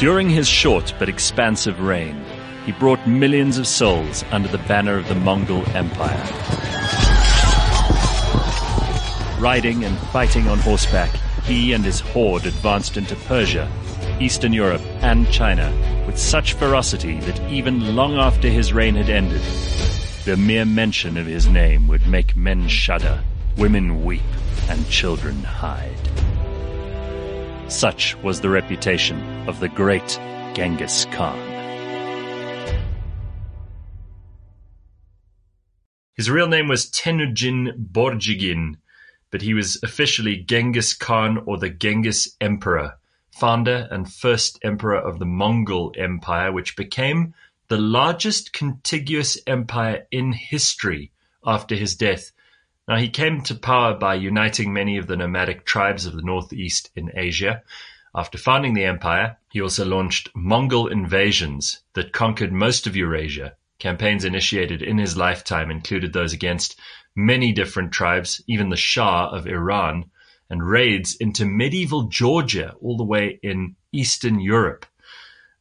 During his short but expansive reign, he brought millions of souls under the banner of the Mongol Empire. Riding and fighting on horseback, he and his horde advanced into Persia, Eastern Europe, and China with such ferocity that even long after his reign had ended, the mere mention of his name would make men shudder, women weep, and children hide. Such was the reputation of the great Genghis Khan. His real name was Temujin Borjigin, but he was officially Genghis Khan or the Genghis Emperor, founder and first emperor of the Mongol Empire, which became the largest contiguous empire in history after his death he came to power by uniting many of the nomadic tribes of the northeast in Asia. After founding the empire, he also launched Mongol invasions that conquered most of Eurasia. Campaigns initiated in his lifetime included those against many different tribes, even the Shah of Iran, and raids into medieval Georgia all the way in Eastern Europe.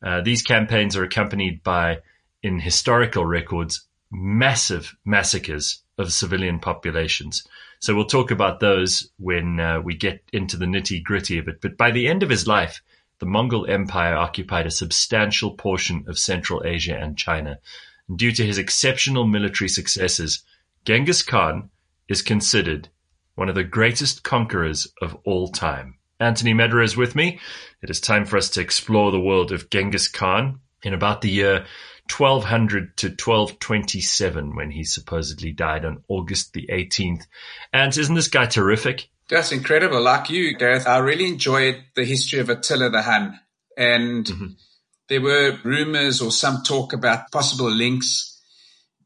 Uh, these campaigns are accompanied by, in historical records, massive massacres of civilian populations. So we'll talk about those when uh, we get into the nitty gritty of it. But by the end of his life, the Mongol Empire occupied a substantial portion of Central Asia and China. And due to his exceptional military successes, Genghis Khan is considered one of the greatest conquerors of all time. Anthony Medra is with me. It is time for us to explore the world of Genghis Khan. In about the year 1200 to 1227 when he supposedly died on August the 18th. And isn't this guy terrific? That's incredible. Like you, Gareth, I really enjoyed the history of Attila the Hun. And mm-hmm. there were rumors or some talk about possible links.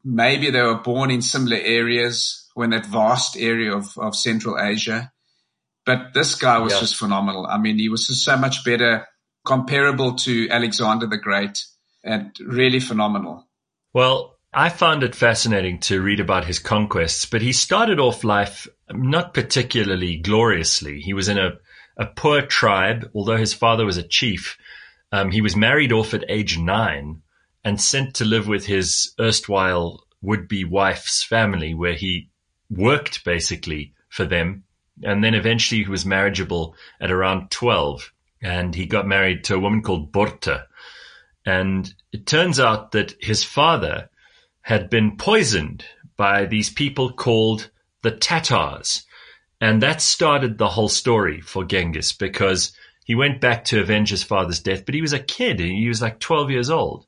Maybe they were born in similar areas when that vast area of, of Central Asia. But this guy was yeah. just phenomenal. I mean, he was just so much better, comparable to Alexander the Great and really phenomenal. Well, I found it fascinating to read about his conquests, but he started off life not particularly gloriously. He was in a, a poor tribe, although his father was a chief. Um, he was married off at age nine and sent to live with his erstwhile would be wife's family, where he worked basically for them. And then eventually he was marriageable at around 12 and he got married to a woman called Borte and it turns out that his father had been poisoned by these people called the Tatars. And that started the whole story for Genghis because he went back to avenge his father's death, but he was a kid. He was like 12 years old.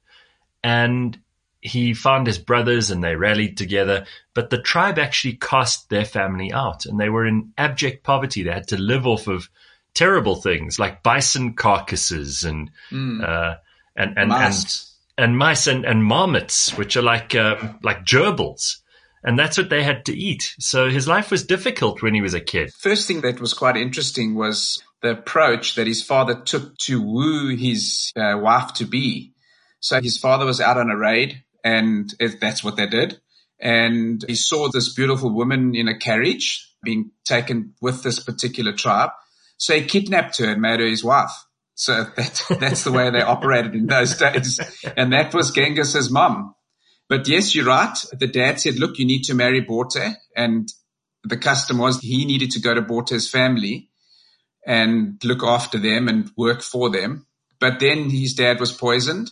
And he found his brothers and they rallied together, but the tribe actually cast their family out and they were in abject poverty. They had to live off of terrible things like bison carcasses and, mm. uh, and and and, and mice and, and marmots, which are like uh, like gerbils. And that's what they had to eat. So his life was difficult when he was a kid. First thing that was quite interesting was the approach that his father took to woo his uh, wife to be. So his father was out on a raid, and that's what they did. And he saw this beautiful woman in a carriage being taken with this particular tribe. So he kidnapped her and made her his wife. So that's, that's the way they operated in those days. And that was Genghis's mum. But yes, you're right. The dad said, look, you need to marry Borte. And the custom was he needed to go to Borte's family and look after them and work for them. But then his dad was poisoned.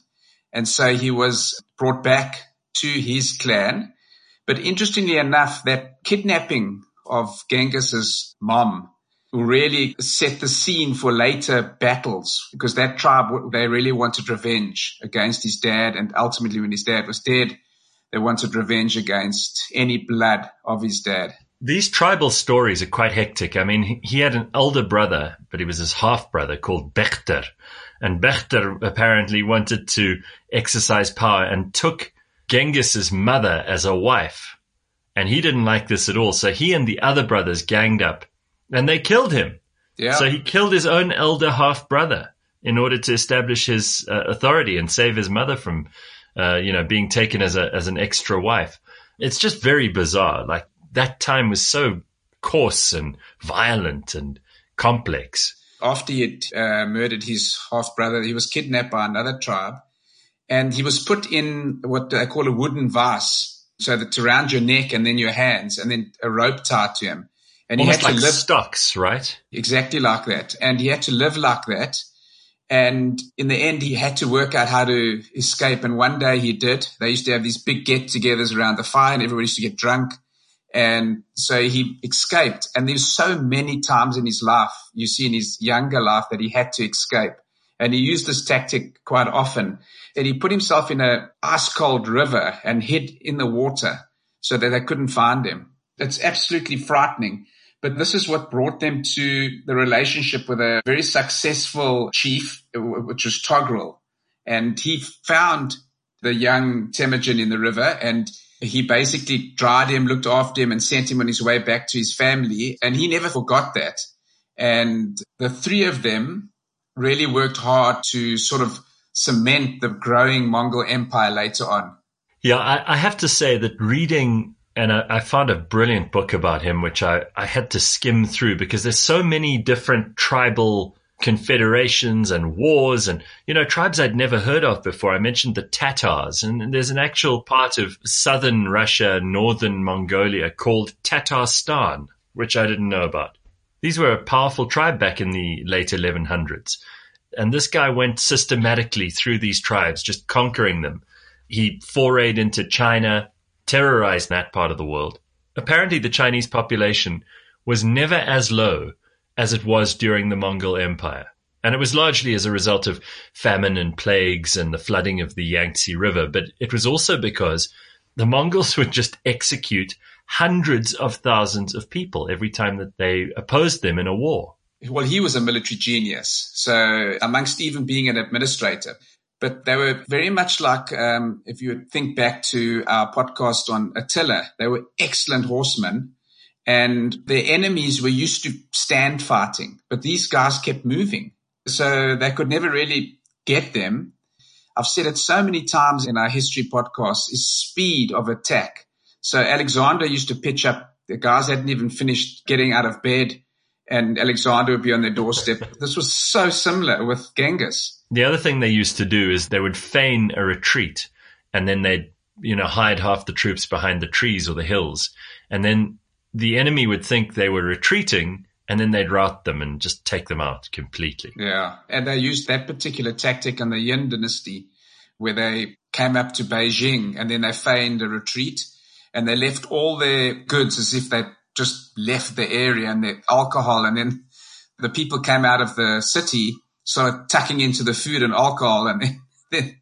And so he was brought back to his clan. But interestingly enough, that kidnapping of Genghis's mom really set the scene for later battles because that tribe, they really wanted revenge against his dad. And ultimately when his dad was dead, they wanted revenge against any blood of his dad. These tribal stories are quite hectic. I mean, he had an elder brother, but he was his half brother called Bechter. And Bechter apparently wanted to exercise power and took Genghis's mother as a wife. And he didn't like this at all. So he and the other brothers ganged up and they killed him. Yeah. So he killed his own elder half brother in order to establish his uh, authority and save his mother from, uh, you know, being taken as a as an extra wife. It's just very bizarre. Like that time was so coarse and violent and complex. after he had uh, murdered his half brother, he was kidnapped by another tribe and he was put in what they call a wooden vase. So that's around your neck and then your hands and then a rope tied to him. And Almost he had like to live stocks, right? Exactly like that. And he had to live like that. And in the end, he had to work out how to escape. And one day he did. They used to have these big get togethers around the fire and everybody used to get drunk. And so he escaped. And there's so many times in his life, you see in his younger life that he had to escape. And he used this tactic quite often that he put himself in a ice cold river and hid in the water so that they couldn't find him. It's absolutely frightening. But this is what brought them to the relationship with a very successful chief, which was Togrul. And he found the young Temujin in the river and he basically dried him, looked after him and sent him on his way back to his family. And he never forgot that. And the three of them really worked hard to sort of cement the growing Mongol empire later on. Yeah, I, I have to say that reading, and I, I, found a brilliant book about him, which I, I had to skim through because there's so many different tribal confederations and wars and, you know, tribes I'd never heard of before. I mentioned the Tatars and there's an actual part of southern Russia, northern Mongolia called Tatarstan, which I didn't know about. These were a powerful tribe back in the late 1100s. And this guy went systematically through these tribes, just conquering them. He forayed into China, terrorized that part of the world. Apparently, the Chinese population was never as low as it was during the Mongol Empire. And it was largely as a result of famine and plagues and the flooding of the Yangtze River. But it was also because the Mongols would just execute hundreds of thousands of people every time that they opposed them in a war well, he was a military genius. So amongst even being an administrator, but they were very much like, um, if you think back to our podcast on Attila, they were excellent horsemen and their enemies were used to stand fighting, but these guys kept moving. So they could never really get them. I've said it so many times in our history podcast is speed of attack. So Alexander used to pitch up. The guys hadn't even finished getting out of bed and Alexander would be on their doorstep. this was so similar with Genghis. The other thing they used to do is they would feign a retreat and then they'd, you know, hide half the troops behind the trees or the hills. And then the enemy would think they were retreating and then they'd rout them and just take them out completely. Yeah. And they used that particular tactic in the Jin dynasty where they came up to Beijing and then they feigned a retreat and they left all their goods as if they just left the area and the alcohol. And then the people came out of the city, started tucking into the food and alcohol. And then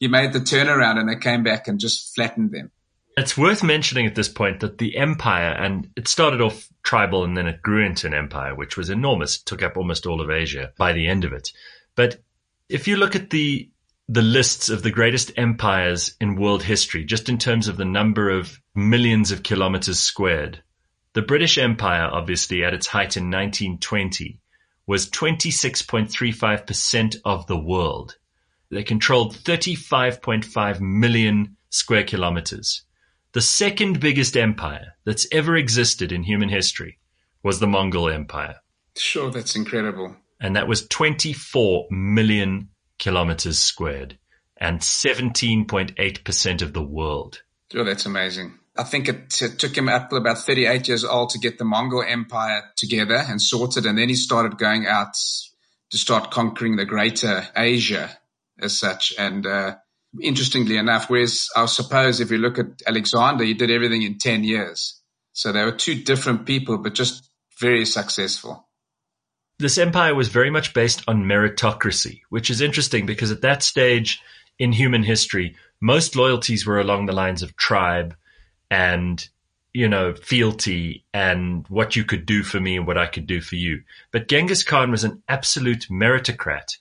he made the turnaround and they came back and just flattened them. It's worth mentioning at this point that the empire, and it started off tribal and then it grew into an empire, which was enormous, took up almost all of Asia by the end of it. But if you look at the the lists of the greatest empires in world history, just in terms of the number of millions of kilometers squared, the British Empire, obviously, at its height in 1920, was 26.35% of the world. They controlled 35.5 million square kilometers. The second biggest empire that's ever existed in human history was the Mongol Empire. Sure, that's incredible. And that was 24 million kilometers squared and 17.8% of the world. Oh, that's amazing. I think it, took him up about 38 years old to get the Mongol Empire together and sorted. And then he started going out to start conquering the greater Asia as such. And, uh, interestingly enough, whereas I suppose if you look at Alexander, he did everything in 10 years. So they were two different people, but just very successful. This empire was very much based on meritocracy, which is interesting because at that stage in human history, most loyalties were along the lines of tribe and you know, fealty and what you could do for me and what I could do for you. But Genghis Khan was an absolute meritocrat.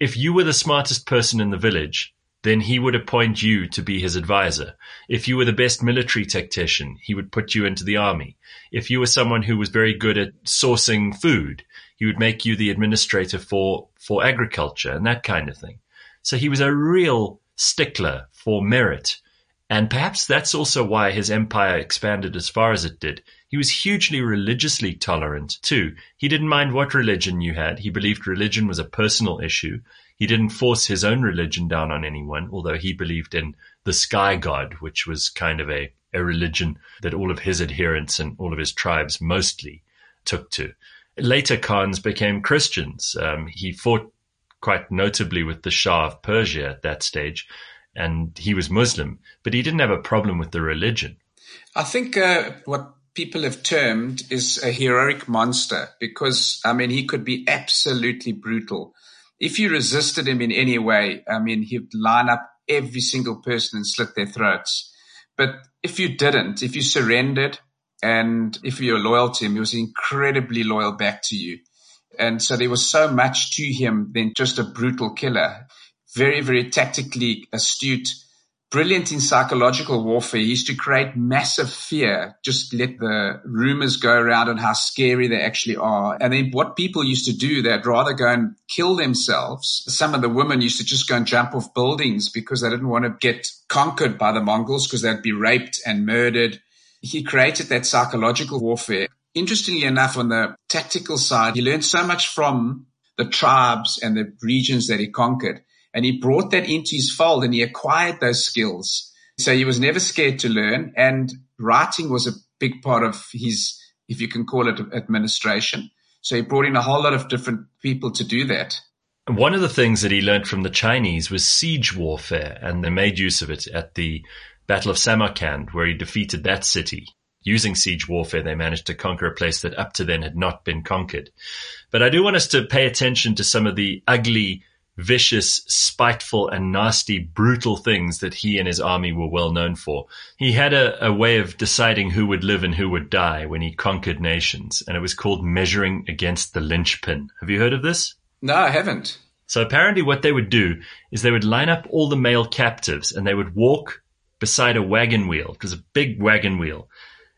If you were the smartest person in the village, then he would appoint you to be his advisor. If you were the best military tactician, he would put you into the army. If you were someone who was very good at sourcing food, he would make you the administrator for, for agriculture and that kind of thing. So he was a real stickler for merit. And perhaps that's also why his empire expanded as far as it did. He was hugely religiously tolerant, too. He didn't mind what religion you had. He believed religion was a personal issue. He didn't force his own religion down on anyone, although he believed in the sky god, which was kind of a, a religion that all of his adherents and all of his tribes mostly took to. Later Khans became Christians. Um, he fought quite notably with the Shah of Persia at that stage, and he was Muslim, but he didn't have a problem with the religion. I think uh, what people have termed is a heroic monster because, I mean, he could be absolutely brutal. If you resisted him in any way, I mean, he'd line up every single person and slit their throats. But if you didn't, if you surrendered and if you're loyal to him, he was incredibly loyal back to you. And so there was so much to him than just a brutal killer. Very, very tactically astute, brilliant in psychological warfare. He used to create massive fear, just let the rumors go around on how scary they actually are. And then what people used to do, they'd rather go and kill themselves. Some of the women used to just go and jump off buildings because they didn't want to get conquered by the Mongols because they'd be raped and murdered. He created that psychological warfare. Interestingly enough, on the tactical side, he learned so much from the tribes and the regions that he conquered and he brought that into his fold and he acquired those skills. So he was never scared to learn and writing was a big part of his, if you can call it administration. So he brought in a whole lot of different people to do that. One of the things that he learned from the Chinese was siege warfare, and they made use of it at the Battle of Samarkand, where he defeated that city. Using siege warfare, they managed to conquer a place that up to then had not been conquered. But I do want us to pay attention to some of the ugly vicious, spiteful, and nasty, brutal things that he and his army were well known for. He had a, a, way of deciding who would live and who would die when he conquered nations, and it was called measuring against the linchpin. Have you heard of this? No, I haven't. So apparently what they would do is they would line up all the male captives and they would walk beside a wagon wheel. It was a big wagon wheel.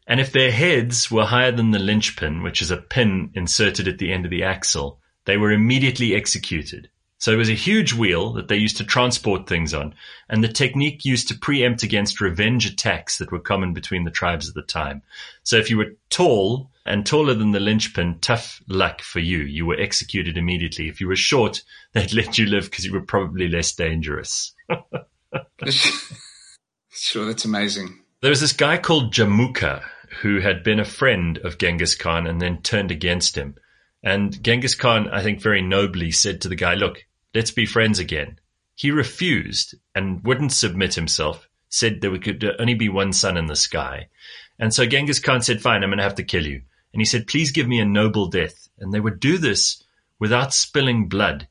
And if their heads were higher than the linchpin, which is a pin inserted at the end of the axle, they were immediately executed. So it was a huge wheel that they used to transport things on, and the technique used to preempt against revenge attacks that were common between the tribes at the time. So if you were tall and taller than the linchpin, tough luck for you. You were executed immediately. If you were short, they'd let you live because you were probably less dangerous. sure, that's amazing. There was this guy called Jamuka who had been a friend of Genghis Khan and then turned against him. And Genghis Khan, I think very nobly said to the guy, look, Let's be friends again. He refused and wouldn't submit himself, said there could only be one sun in the sky. And so Genghis Khan said, fine, I'm going to have to kill you. And he said, please give me a noble death. And they would do this without spilling blood.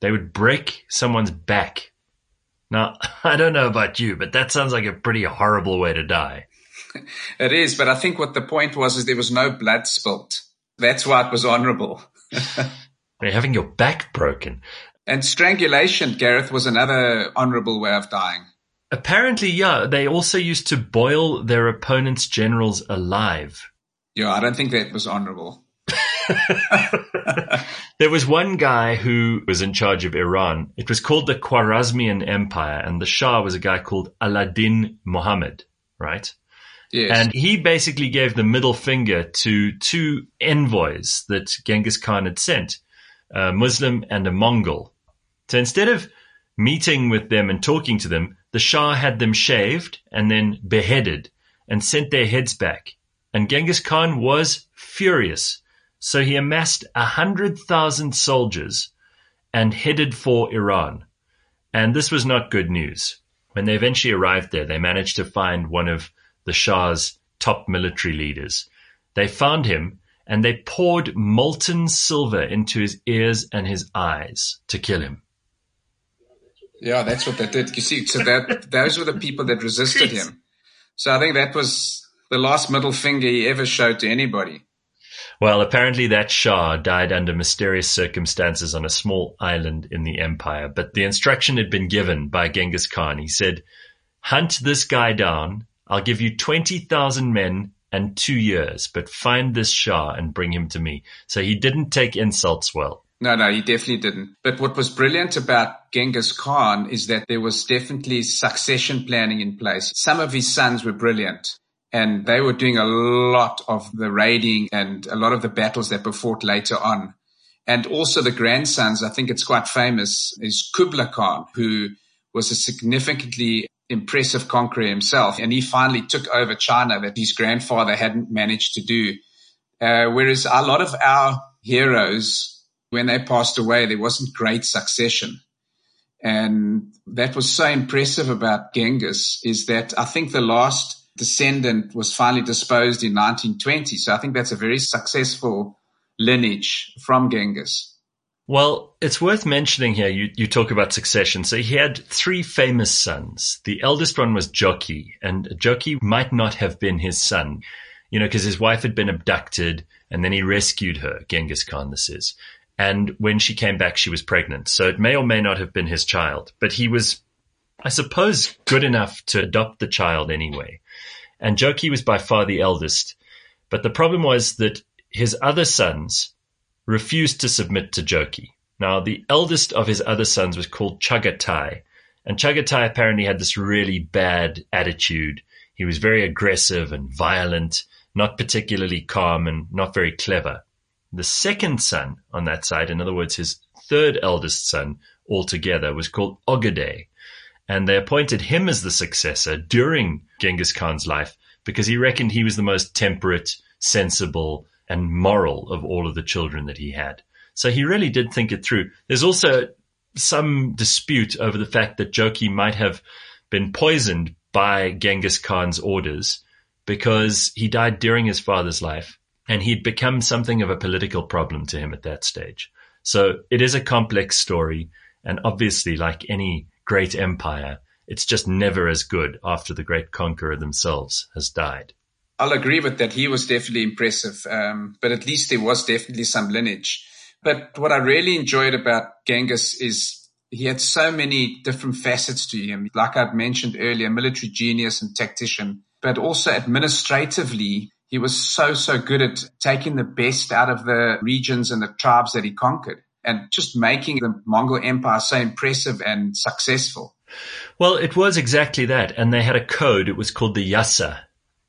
They would break someone's back. Now, I don't know about you, but that sounds like a pretty horrible way to die. It is, but I think what the point was is there was no blood spilt. That's why it was honorable. Having your back broken. And strangulation, Gareth, was another honorable way of dying. Apparently, yeah. They also used to boil their opponent's generals alive. Yeah, I don't think that was honorable. there was one guy who was in charge of Iran. It was called the Khwarezmian Empire, and the Shah was a guy called Alauddin Muhammad, right? Yes. And he basically gave the middle finger to two envoys that Genghis Khan had sent, a Muslim and a Mongol. So instead of meeting with them and talking to them, the Shah had them shaved and then beheaded and sent their heads back. And Genghis Khan was furious. So he amassed a hundred thousand soldiers and headed for Iran. And this was not good news. When they eventually arrived there, they managed to find one of the Shah's top military leaders. They found him and they poured molten silver into his ears and his eyes to kill him. Yeah, that's what they did. You see, so that those were the people that resisted him. So I think that was the last middle finger he ever showed to anybody. Well, apparently that Shah died under mysterious circumstances on a small island in the empire, but the instruction had been given by Genghis Khan. He said, hunt this guy down. I'll give you 20,000 men and two years, but find this Shah and bring him to me. So he didn't take insults well. No, no, he definitely didn't. But what was brilliant about Genghis Khan is that there was definitely succession planning in place. Some of his sons were brilliant. And they were doing a lot of the raiding and a lot of the battles that were fought later on. And also the grandsons, I think it's quite famous, is Kubla Khan, who was a significantly impressive conqueror himself. And he finally took over China that his grandfather hadn't managed to do. Uh, whereas a lot of our heroes, when they passed away, there wasn't great succession. And that was so impressive about Genghis is that I think the last descendant was finally disposed in 1920. So I think that's a very successful lineage from Genghis. Well, it's worth mentioning here, you, you talk about succession. So he had three famous sons. The eldest one was Joki, and Joki might not have been his son, you know, because his wife had been abducted and then he rescued her, Genghis Khan, this is. And when she came back, she was pregnant. So it may or may not have been his child, but he was, I suppose, good enough to adopt the child anyway. And Joki was by far the eldest. But the problem was that his other sons refused to submit to Joki. Now, the eldest of his other sons was called Chagatai, and Chagatai apparently had this really bad attitude. He was very aggressive and violent, not particularly calm and not very clever. The second son on that side, in other words, his third eldest son altogether, was called Ogedei, and they appointed him as the successor during Genghis Khan's life because he reckoned he was the most temperate, sensible, and moral of all of the children that he had. So he really did think it through. There's also some dispute over the fact that Joki might have been poisoned by Genghis Khan's orders because he died during his father's life and he'd become something of a political problem to him at that stage. So it is a complex story. And obviously, like any great empire, it's just never as good after the great conqueror themselves has died. I'll agree with that. He was definitely impressive, um, but at least there was definitely some lineage. But what I really enjoyed about Genghis is he had so many different facets to him. Like I'd mentioned earlier, military genius and tactician, but also administratively, he was so, so good at taking the best out of the regions and the tribes that he conquered and just making the Mongol Empire so impressive and successful. Well, it was exactly that. And they had a code. It was called the Yasa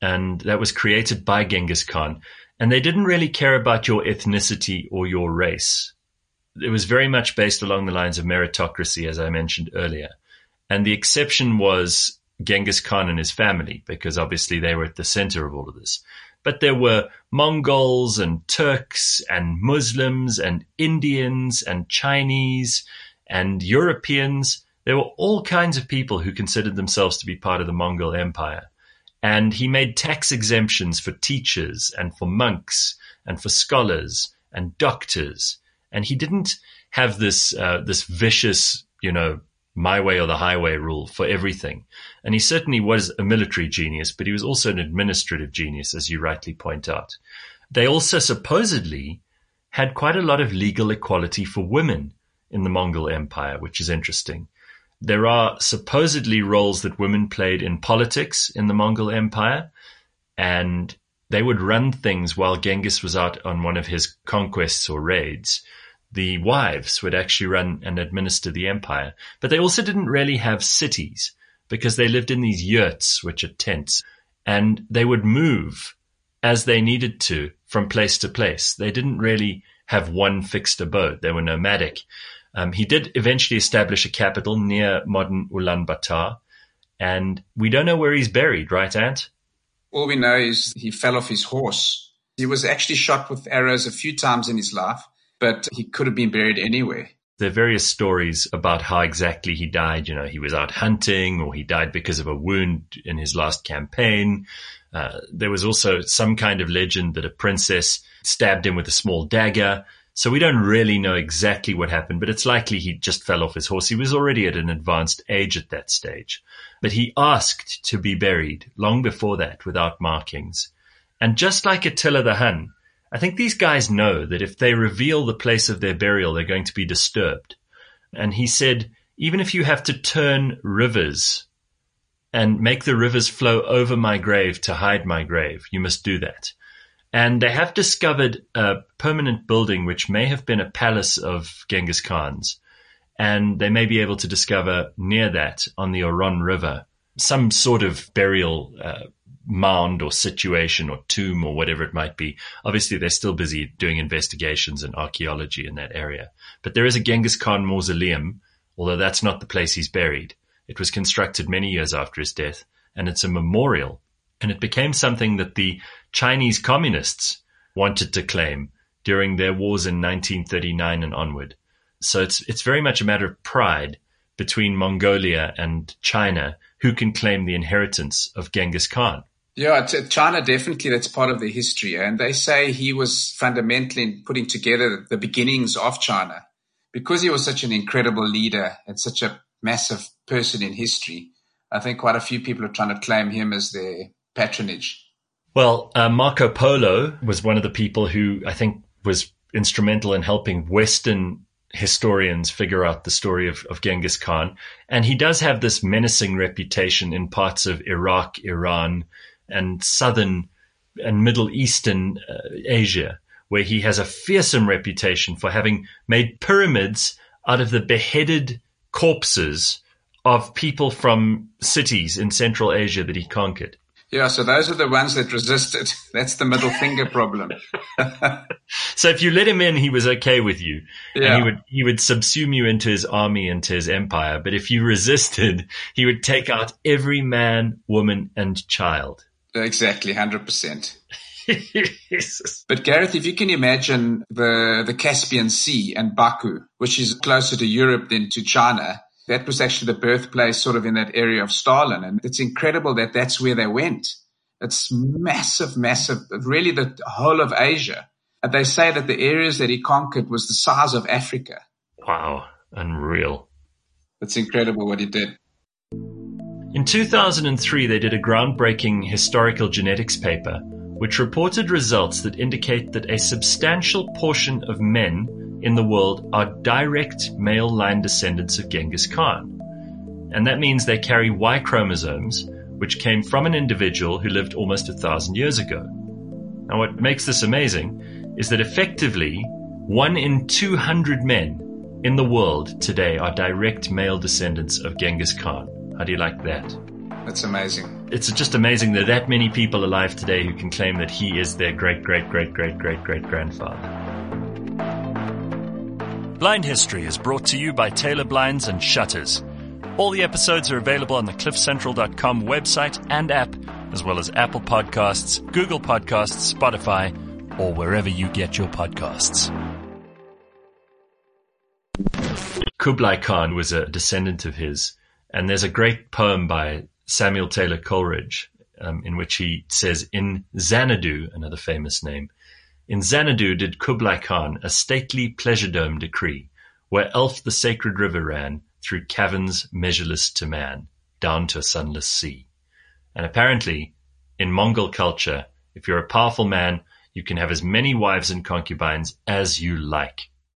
and that was created by Genghis Khan. And they didn't really care about your ethnicity or your race. It was very much based along the lines of meritocracy, as I mentioned earlier. And the exception was Genghis Khan and his family, because obviously they were at the center of all of this. But there were Mongols and Turks and Muslims and Indians and Chinese and Europeans. There were all kinds of people who considered themselves to be part of the Mongol Empire. And he made tax exemptions for teachers and for monks and for scholars and doctors. And he didn't have this, uh, this vicious, you know, my way or the highway rule for everything. And he certainly was a military genius, but he was also an administrative genius, as you rightly point out. They also supposedly had quite a lot of legal equality for women in the Mongol Empire, which is interesting. There are supposedly roles that women played in politics in the Mongol Empire, and they would run things while Genghis was out on one of his conquests or raids. The wives would actually run and administer the empire, but they also didn't really have cities because they lived in these yurts, which are tents, and they would move as they needed to from place to place. They didn't really have one fixed abode. They were nomadic. Um, he did eventually establish a capital near modern Ulaanbaatar, and we don't know where he's buried, right, Ant? All we know is he fell off his horse. He was actually shot with arrows a few times in his life, but he could have been buried anywhere. There are various stories about how exactly he died. You know, he was out hunting or he died because of a wound in his last campaign. Uh, there was also some kind of legend that a princess stabbed him with a small dagger. So we don't really know exactly what happened, but it's likely he just fell off his horse. He was already at an advanced age at that stage. But he asked to be buried long before that without markings. And just like Attila the Hun, I think these guys know that if they reveal the place of their burial, they're going to be disturbed. And he said, even if you have to turn rivers and make the rivers flow over my grave to hide my grave, you must do that. And they have discovered a permanent building which may have been a palace of Genghis Khan's. And they may be able to discover near that on the Onon River some sort of burial uh, mound or situation or tomb or whatever it might be. Obviously, they're still busy doing investigations and archaeology in that area. But there is a Genghis Khan mausoleum, although that's not the place he's buried. It was constructed many years after his death, and it's a memorial. And it became something that the Chinese communists wanted to claim during their wars in 1939 and onward. So it's it's very much a matter of pride between Mongolia and China who can claim the inheritance of Genghis Khan. Yeah, China definitely that's part of the history, and they say he was fundamentally in putting together the beginnings of China because he was such an incredible leader and such a massive person in history. I think quite a few people are trying to claim him as their patronage. Well, uh, Marco Polo was one of the people who I think was instrumental in helping Western historians figure out the story of, of Genghis Khan. And he does have this menacing reputation in parts of Iraq, Iran, and southern and Middle Eastern uh, Asia, where he has a fearsome reputation for having made pyramids out of the beheaded corpses of people from cities in Central Asia that he conquered. Yeah, so those are the ones that resisted. That's the middle finger problem. so if you let him in, he was okay with you, yeah. and he would he would subsume you into his army, into his empire. But if you resisted, he would take out every man, woman, and child. Exactly, hundred percent. But Gareth, if you can imagine the the Caspian Sea and Baku, which is closer to Europe than to China, that was actually the birthplace sort of in that area of Stalin. And it's incredible that that's where they went. It's massive, massive, really the whole of Asia. And they say that the areas that he conquered was the size of Africa. Wow. Unreal. It's incredible what he did. In 2003, they did a groundbreaking historical genetics paper, which reported results that indicate that a substantial portion of men in the world are direct male line descendants of Genghis Khan. And that means they carry Y chromosomes, which came from an individual who lived almost a thousand years ago. Now, what makes this amazing is that effectively, one in 200 men in the world today are direct male descendants of Genghis Khan. How do you like that? That's amazing. It's just amazing that that many people alive today who can claim that he is their great, great, great, great, great, great grandfather. Blind History is brought to you by Taylor Blinds and Shutters. All the episodes are available on the cliffcentral.com website and app, as well as Apple Podcasts, Google Podcasts, Spotify, or wherever you get your podcasts. Kublai Khan was a descendant of his, and there's a great poem by Samuel Taylor Coleridge um, in which he says, In Xanadu, another famous name, in Xanadu did Kublai Khan a stately pleasure dome decree, where Alph the sacred river ran through caverns measureless to man, down to a sunless sea. And apparently, in Mongol culture, if you're a powerful man, you can have as many wives and concubines as you like.